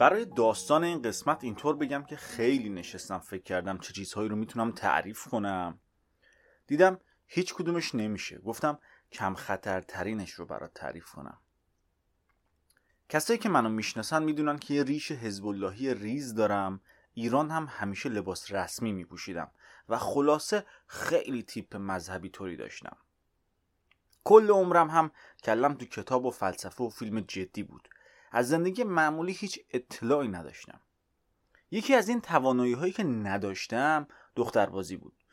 برای داستان این قسمت اینطور بگم که خیلی نشستم فکر کردم چه چیزهایی رو می‌تونم تعریف کنم. دیدم هیچ کدومش نمیشه. گفتم کم خطرترینش رو برات تعریف کنم. کسایی که منو می‌شناسن می‌دونن که یه ریش حزب اللهی ریز دارم. ایران هم همیشه لباس رسمی میپوشیدم و خلاصه خیلی تیپ مذهبی طوری داشتم. کل عمرم هم کلم تو کتاب و فلسفه و فیلم جدی بود. از زندگی معمولی هیچ اطلاعی نداشتم. یکی از این توانایی هایی که نداشتم دختربازی بود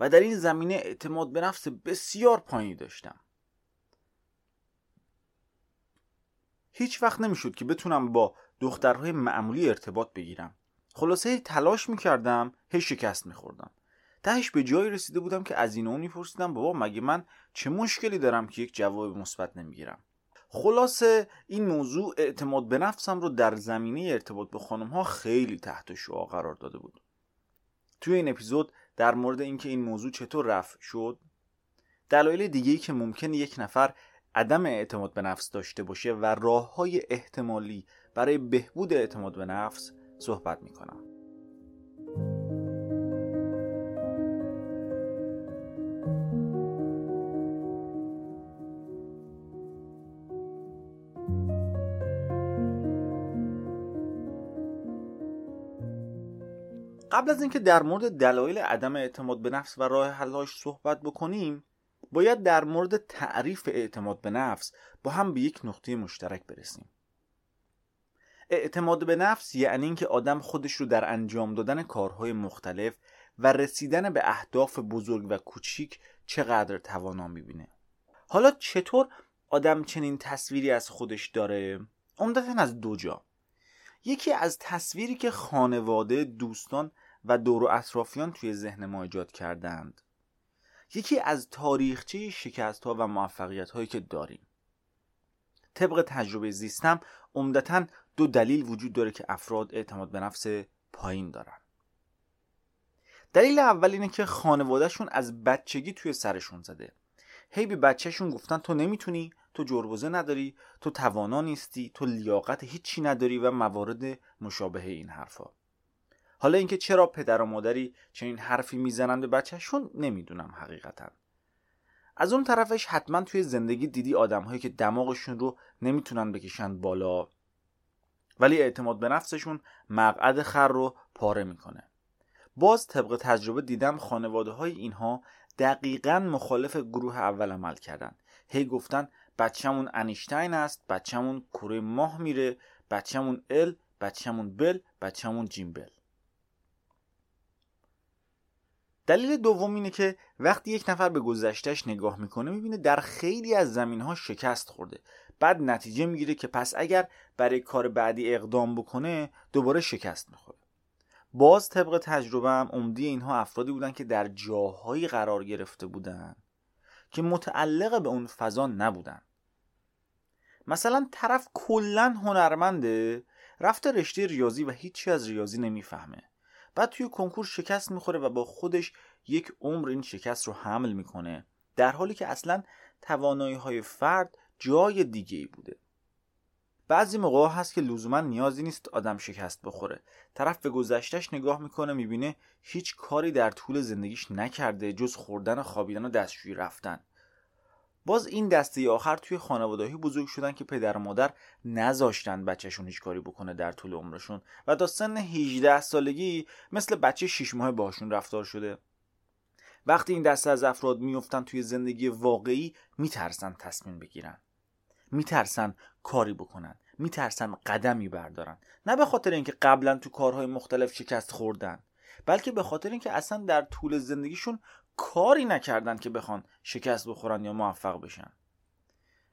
و در این زمینه اعتماد به نفس بسیار پایینی داشتم. هیچ وقت نمی‌شد که بتونم با دخترهای معمولی ارتباط بگیرم. خلاصه تلاش می‌کردم هی شکست میخوردم. تهش به جایی رسیده بودم که از این اون میپرسیدم بابا مگه من چه مشکلی دارم که یک جواب مثبت نمی‌گیرم؟ خلاصه این موضوع اعتماد به نفسم رو در زمینه ارتباط به خانم ها خیلی تحت شعا قرار داده بود. توی این اپیزود در مورد اینکه این موضوع چطور رفع شد دلایل دیگه که ممکن یک نفر عدم اعتماد به نفس داشته باشه و راه های احتمالی برای بهبود اعتماد به نفس صحبت می‌کنم. قبل از اینکه در مورد دلایل عدم اعتماد به نفس و راه حلش صحبت بکنیم باید در مورد تعریف اعتماد به نفس با هم به یک نقطه مشترک برسیم. اعتماد به نفس یعنی اینکه آدم خودش رو در انجام دادن کارهای مختلف و رسیدن به اهداف بزرگ و کوچیک چقدر توانا می‌بینه. حالا چطور آدم چنین تصویری از خودش داره؟ عمدتا از دو جا. یکی از تصویری که خانواده دوستان و دور و اطرافیان توی ذهن ما ایجاد کردند. یکی از تاریخچه شکست ها و موفقیت هایی که داریم. طبق تجربه زیستم عمدتا دو دلیل وجود داره که افراد اعتماد به نفس پایین دارن. دلیل اول اینه که خانوادهشون از بچگی توی سرشون زده. هی به بچهشون گفتن تو نمی‌تونی تو جربوزه نداری تو توانا نیستی تو لیاقت هیچی نداری و موارد مشابه این حرفا. حالا اینکه چرا پدر و مادری چنین حرفی می‌زنند به بچهشون نمی‌دونم حقیقتا. از اون طرفش حتما توی زندگی دیدی آدمهایی که دماغشون رو نمی‌تونن بکشن بالا. ولی اعتماد به نفسشون مقعد خر رو پاره می‌کنه. باز طبق تجربه دیدم خانواده های اینها دقیقا مخالف گروه اول عمل کردن. هی گفتن بچهمون انیشتین است بچهمون کره ماه میره بچهمون ال بچهمون بل بچهمون جیمبل دلیل دوم اینه که وقتی یک نفر به گذشتهش نگاه می‌کنه می‌بینه در خیلی از زمین ها شکست خورده. بعد نتیجه می‌گیره که پس اگر برای کار بعدی اقدام بکنه دوباره شکست می‌خوره. باز طبق تجربه هم اینها افرادی بودن که در جاهایی قرار گرفته بودن که متعلق به اون فضا نبودن. مثلا طرف کلا هنرمنده رفته رشته ریاضی و هیچی از ریاضی نمی‌فهمه. بعد توی کنکور شکست می‌خوره و با خودش یک عمر این شکست رو حمل می‌کنه. در حالی که اصلا توانایی های فرد جای دیگه ای بوده. بعضی موقع هست که لزوما نیازی نیست آدم شکست بخوره. طرف به گذشتش نگاه می‌کنه می‌بینه هیچ کاری در طول زندگیش نکرده جز خوردن خوابیدن و دستشویی رفتن. باز این دسته آخر توی خانوادهی بزرگ شدن که پدر و مادر نذاشتن بچهشون هیچ کاری بکنه در طول عمرشون و تا سن 18 سالگی مثل بچه 6 ماه باشون رفتار شده. وقتی این دسته از افراد میفتن توی زندگی واقعی میترسن تصمیم بگیرن. میترسن کاری بکنن. میترسن قدمی بردارن. نه به خاطر اینکه قبلا تو کارهای مختلف شکست خوردن بلکه به خاطر اینکه اصلا در طول زندگیشون کاری نکردن که بخوان شکست بخورن یا موفق بشن.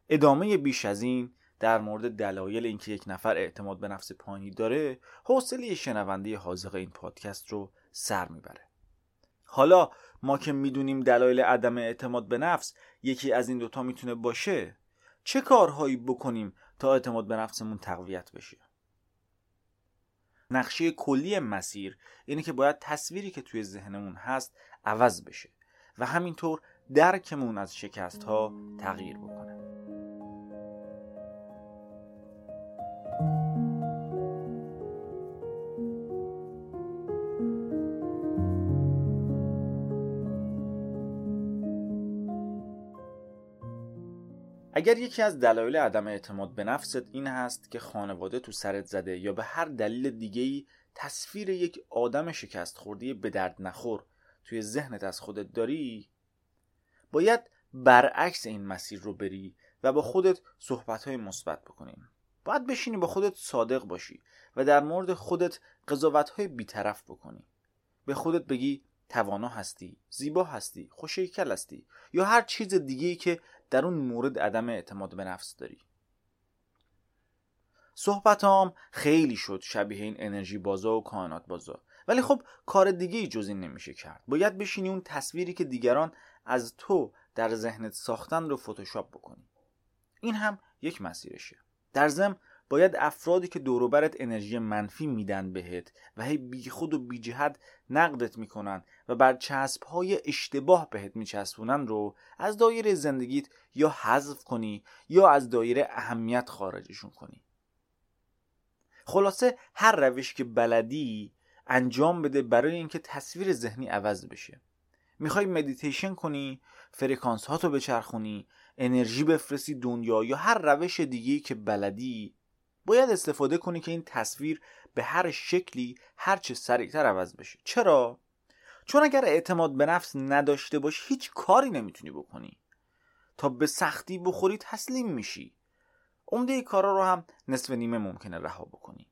ادامه بیش از این در مورد دلایل اینکه یک نفر اعتماد به نفس پایینی داره حوصله شنونده حاضق این پادکست رو سر می‌بره. حالا ما که می‌دونیم دلایل عدم اعتماد به نفس یکی از این دوتا می‌تونه باشه چه کارهایی بکنیم تا اعتماد به نفسمون تقویت بشه؟ نقشه کلی مسیر اینه که باید تصویری که توی ذهنمون هست عوض بشه و همینطور درکمون از شکست ها تغییر بکنه. اگر یکی از دلایل عدم اعتماد به نفست این هست که خانواده تو سرت زده یا به هر دلیل دیگه‌ای تصویر یک آدم شکست خوردی به درد نخور توی ذهنت از خودت داری باید برعکس این مسیر رو بری و با خودت صحبت مثبت بکنیم باید بشینی با خودت صادق باشی و در مورد خودت قضاوت های بیطرف بکنی. به خودت بگی توانا هستی زیبا هستی خوشیکل هستی یا هر چیز دیگه که در اون مورد عدم اعتماد به نفس داری. صحبتام خیلی شد شبیه این انرژی بازا و کائنات بازا. ولی خب کار دیگه ای جز این نمیشه کرد. باید بشینی اون تصویری که دیگران از تو در ذهنت ساختن رو فتوشاپ بکنی. این هم یک مسیرشه. در ضمن باید افرادی که دوروبرت انرژی منفی میدن بهت و هی بیخود و بیجهت نقدت می‌کنن و بر چسب های اشتباه بهت میچسبونن رو از دایره زندگیت یا حذف کنی یا از دایره اهمیت خارجشون کنی. خلاصه هر روش که بلدی انجام بده برای اینکه تصویر ذهنی عوض بشه. می‌خوای مدیتیشن کنی فرکانس هاتو بچرخونی انرژی بفرستی دنیا یا هر روش دیگه که بلدی باید استفاده کنی که این تصویر به هر شکلی هر چه سریعتر عوض بشه. چرا؟ چون اگر اعتماد به نفس نداشته باش هیچ کاری نمی‌تونی بکنی. تا به سختی بخوری تسلیم میشی. عمده کارا رو هم نصف نیمه ممکنه رها بکنی.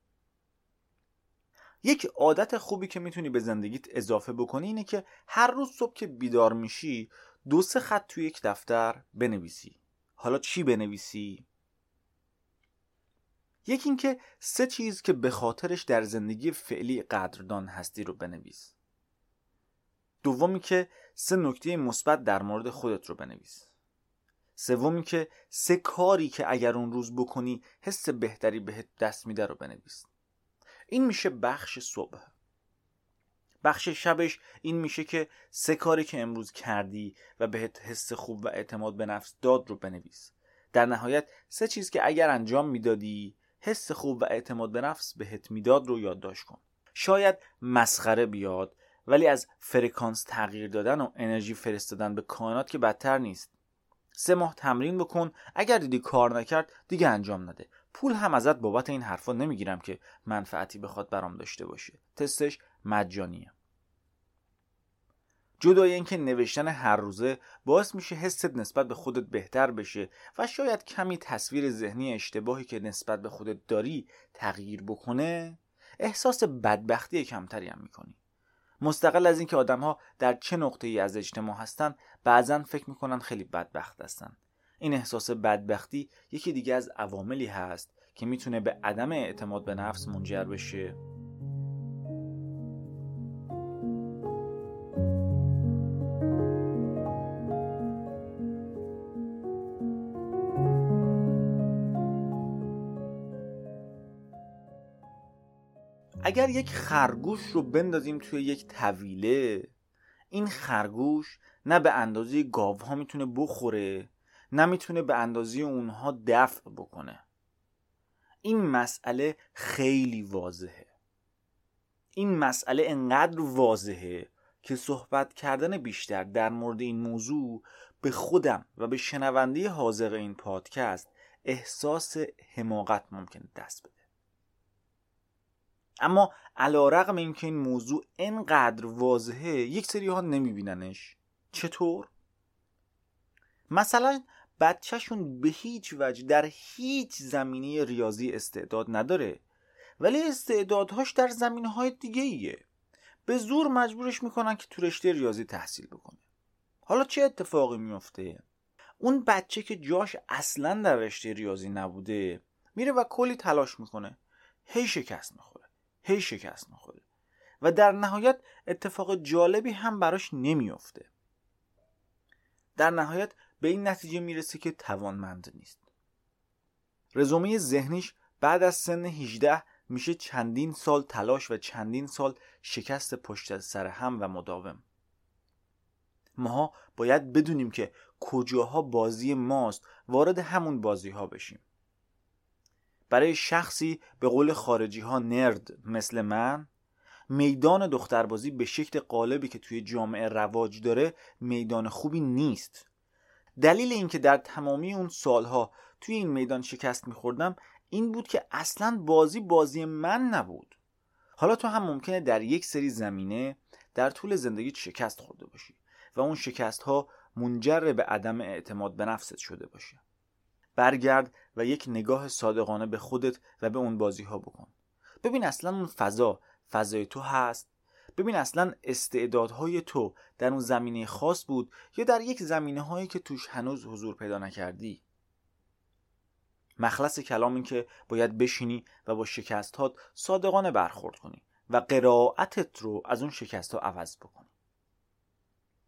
یک عادت خوبی که می‌تونی به زندگیت اضافه بکنی اینه که هر روز صبح که بیدار میشی دو سه خط توی یک دفتر بنویسی. حالا چی بنویسی؟ یکی اینکه سه چیز که به خاطرش در زندگی فعلی قدردان هستی رو بنویس. دومی که سه نکته مثبت در مورد خودت رو بنویس. سومی که سه کاری که اگر اون روز بکنی حس بهتری بهت دست میده رو بنویس. این میشه بخش صبح. بخش شبش این میشه که سه کاری که امروز کردی و بهت حس خوب و اعتماد به نفس داد رو بنویس. در نهایت سه چیز که اگر انجام می‌دادی حس خوب و اعتماد به نفس بهت می‌داد رو یادداشت کن. شاید مسخره بیاد ولی از فرکانس تغییر دادن و انرژی فرستادن به کائنات که بدتر نیست. سه ماه تمرین بکن اگر دیدی کار نکرد دیگه انجام نده. پول هم ازت بابت این حرفا نمی‌گیرم که منفعتی بخواد برام داشته باشه. تستش مجانیه. جدای اینکه نوشتن هر روزه باعث میشه حست نسبت به خودت بهتر بشه و شاید کمی تصویر ذهنی اشتباهی که نسبت به خودت داری تغییر بکنه احساس بدبختی کمتری هم می‌کنی. مستقل از اینکه آدمها در چه نقطه ای از اجتماع هستن بعضا فکر می‌کنن خیلی بدبخت هستن. این احساس بدبختی یکی دیگه از عواملی هست که می‌تونه به عدم اعتماد به نفس منجر بشه. اگر یک خرگوش رو بندازیم توی یک طویله این خرگوش نه به اندازه گاوها می‌تونه بخوره نه می‌تونه به اندازه اونها دفع بکنه. این مسئله خیلی واضحه. این مسئله انقدر واضحه که صحبت کردن بیشتر در مورد این موضوع به خودم و به شنونده حاضر این پادکست احساس حماقت ممکن دست بده. اما علا رقم اینکه این موضوع انقدر واضحه یک سری ها نمیبیننش. چطور؟ مثلا بچهشون به هیچ وجه در هیچ زمینه ریاضی استعداد نداره ولی استعدادهاش در زمینه های دیگه ایه به زور مجبورش می‌کنن که تو رشته ریاضی تحصیل بکنه. حالا چه اتفاقی میفته؟ اون بچه که جاش اصلا در رشته ریاضی نبوده میره و کلی تلاش می‌کنه. هی شکست می‌خوره. هی شکست می‌خوره. و در نهایت اتفاق جالبی هم براش نمیافته. در نهایت به این نتیجه می‌رسه که توانمند نیست. رزومه ذهنیش بعد از سن 18 میشه چندین سال تلاش و چندین سال شکست پشت سر هم و مداوم. ماها باید بدونیم که کجاها بازی ماست وارد همون بازی ها بشیم. برای شخصی به قول خارجی ها نرد مثل من میدان دختربازی به شکل قالبی که توی جامعه رواج داره میدان خوبی نیست. دلیل اینکه در تمامی اون سالها توی این میدان شکست میخوردم این بود که اصلا بازی بازی من نبود. حالا تو هم ممکنه در یک سری زمینه در طول زندگی شکست خورده باشی و اون شکست ها منجر به عدم اعتماد به نفست شده باشه برگرد و یک نگاه صادقانه به خودت و به اون بازی ها بکن. ببین اصلا اون فضا فضای تو هست. ببین اصلا استعدادهای تو در اون زمینه خاص بود یا در یک زمینه هایی که توش هنوز حضور پیدا نکردی؟ مخلص کلام این که باید بشینی و با شکستات صادقانه برخورد کنی و قرائتت رو از اون شکست ها عوض بکنی.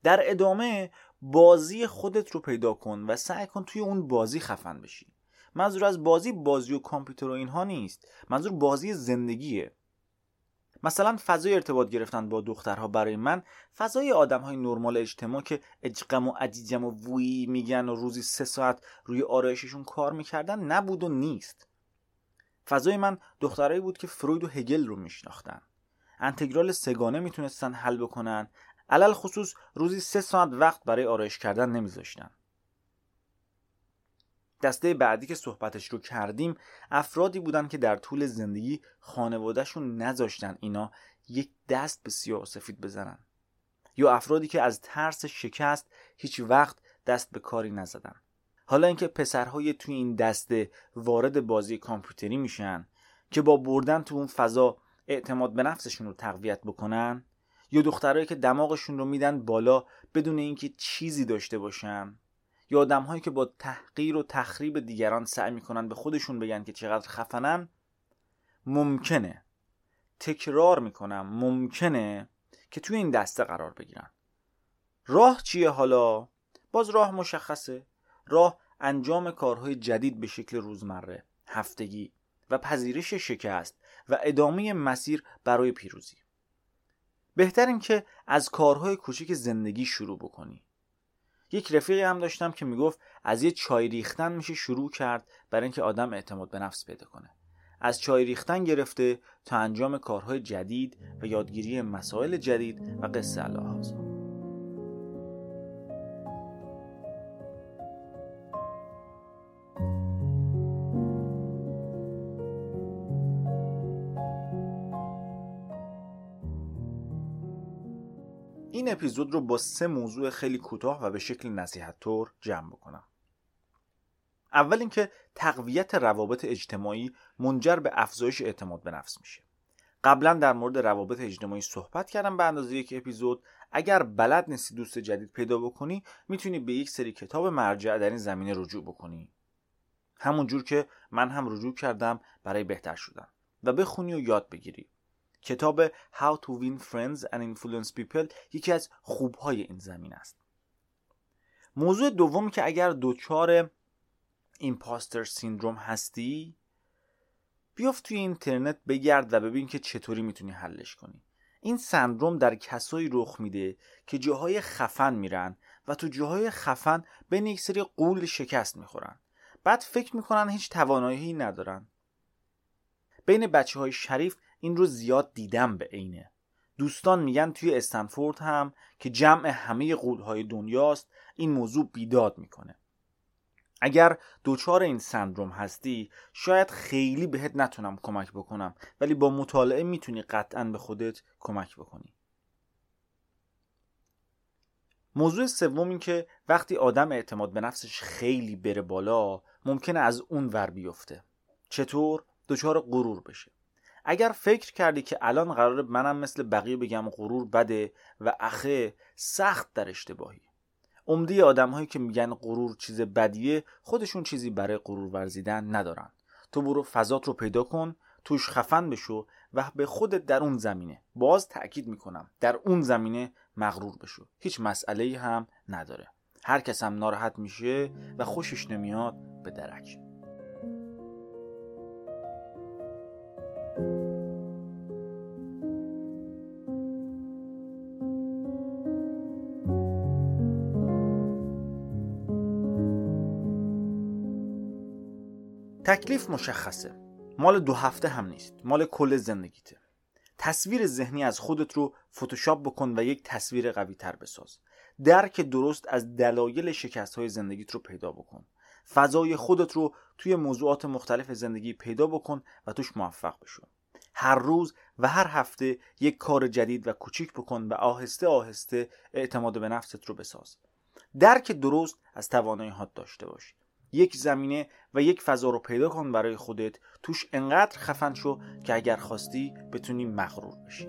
در ادامه بازی خودت رو پیدا کن و سعی کن توی اون بازی خفن بشی. منظور از بازی بازی و کامپیوتر و اینها نیست. منظور بازی زندگیه. مثلا فضای ارتباط گرفتن با دخترها برای من فضای آدم های نرمال اجتماع که اجقم و عجیجم و ووی میگن و روزی سه ساعت روی آرایششون کار می‌کردن نبود و نیست. فضای من دخترایی بود که فروید و هگل رو میشناختن. انتگرال سگانه می‌تونستن حل بکنن. علل خصوص روزی سه ساعت وقت برای آرایش کردن نمیذاشتن. دسته بعدی که صحبتش رو کردیم افرادی بودن که در طول زندگی خانوادهشون نذاشتن اینا یک دست به سیاه سفید بزنن. یا افرادی که از ترس شکست هیچ وقت دست به کاری نزدن. حالا اینکه پسرهای توی این دسته وارد بازی کامپیوتری میشن که با بردن تو اون فضا اعتماد به نفسشون رو تقویت بکنن یا دخترهایی که دماغشون رو میدن بالا بدون اینکه چیزی داشته باشن. یا آدمهایی که با تحقیر و تخریب دیگران سعی می‌کنن به خودشون بگن که چقدر خفنن ممکنه. تکرار می‌کنم ممکنه که توی این دسته قرار بگیرن. راه چیه حالا؟ باز راه مشخصه. راه انجام کارهای جدید به شکل روزمره هفتگی و پذیرش شکست و ادامه مسیر برای پیروزی. بهتر این که از کارهای کوچیک زندگی شروع بکنی. یک رفیقی هم داشتم که می‌گفت از یه چای ریختن میشه شروع کرد برای اینکه آدم اعتماد به نفس پیدا کنه. از چای ریختن گرفته تا انجام کارهای جدید و یادگیری مسائل جدید و قصه الله اپیزود رو با سه موضوع خیلی کوتاه و به شکل نصیحت طور جمع بکنم. اول اینکه تقویت روابط اجتماعی منجر به افزایش اعتماد به نفس میشه. قبلا در مورد روابط اجتماعی صحبت کردم به اندازه یک اپیزود. اگر بلد نیستی دوست جدید پیدا بکنی می‌تونی به یک سری کتاب مرجع در این زمینه رجوع بکنی. همونجور که من هم رجوع کردم برای بهتر شدن. و بخونی و یاد بگیری. کتاب How to Win Friends and Influence People یکی از خوبهای این زمین است. موضوع دوم که اگر دچار ایمپاستر سیندروم هستی بیافت توی اینترنت بگرد و ببین که چطوری می‌تونی حلش کنی. این سندروم در کسایی رخ میده که جاهای خفن میرن و تو جاهای خفن بین یک سری قول شکست می‌خورن. بعد فکر می‌کنن هیچ توانایی ندارن. بین بچه های شریف این رو زیاد دیدم به عینه. دوستان میگن توی استنفورد هم که جمع همه قولهای دنیاست این موضوع بیداد می‌کنه. اگر دوچار این سندروم هستی شاید خیلی بهت نتونم کمک بکنم ولی با مطالعه می‌تونی قطعا به خودت کمک بکنی. موضوع سوم این که وقتی آدم اعتماد به نفسش خیلی بره بالا ممکنه از اون ور بیفته. چطور؟ دچار غرور بشه. اگر فکر کردی که الان قرار منم مثل بقیه بگم غرور بده و اخه سخت در اشتباهی. عمده آدم هایی که میگن غرور چیز بدیه خودشون چیزی برای غرور ورزیدن ندارن. تو برو فضات رو پیدا کن توش خفن بشو و به خودت در اون زمینه. باز تأکید می‌کنم در اون زمینه مغرور بشو. هیچ مسئله هم نداره. هر کس هم ناراحت میشه و خوشش نمیاد به درک. تکلیف مشخصه. مال دو هفته هم نیست. مال کل زندگیته. تصویر ذهنی از خودت رو فتوشاپ بکن و یک تصویر قوی تر بساز. درک درست از دلایل شکست های زندگیت رو پیدا بکن. فضای خودت رو توی موضوعات مختلف زندگی پیدا بکن و توش موفق بشو. هر روز و هر هفته یک کار جدید و کوچیک بکن و آهسته آهسته اعتماد به نفست رو بساز. درک درست از توانایی هات داشته باش. یک زمینه و یک فضا رو پیدا کن برای خودت. توش انقدر خفن شو که اگر خواستی بتونی مغرور بشی.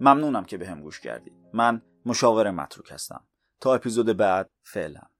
ممنونم که به هم گوش کردید من مشاور متروک هستم. تا اپیزود بعد فعلا.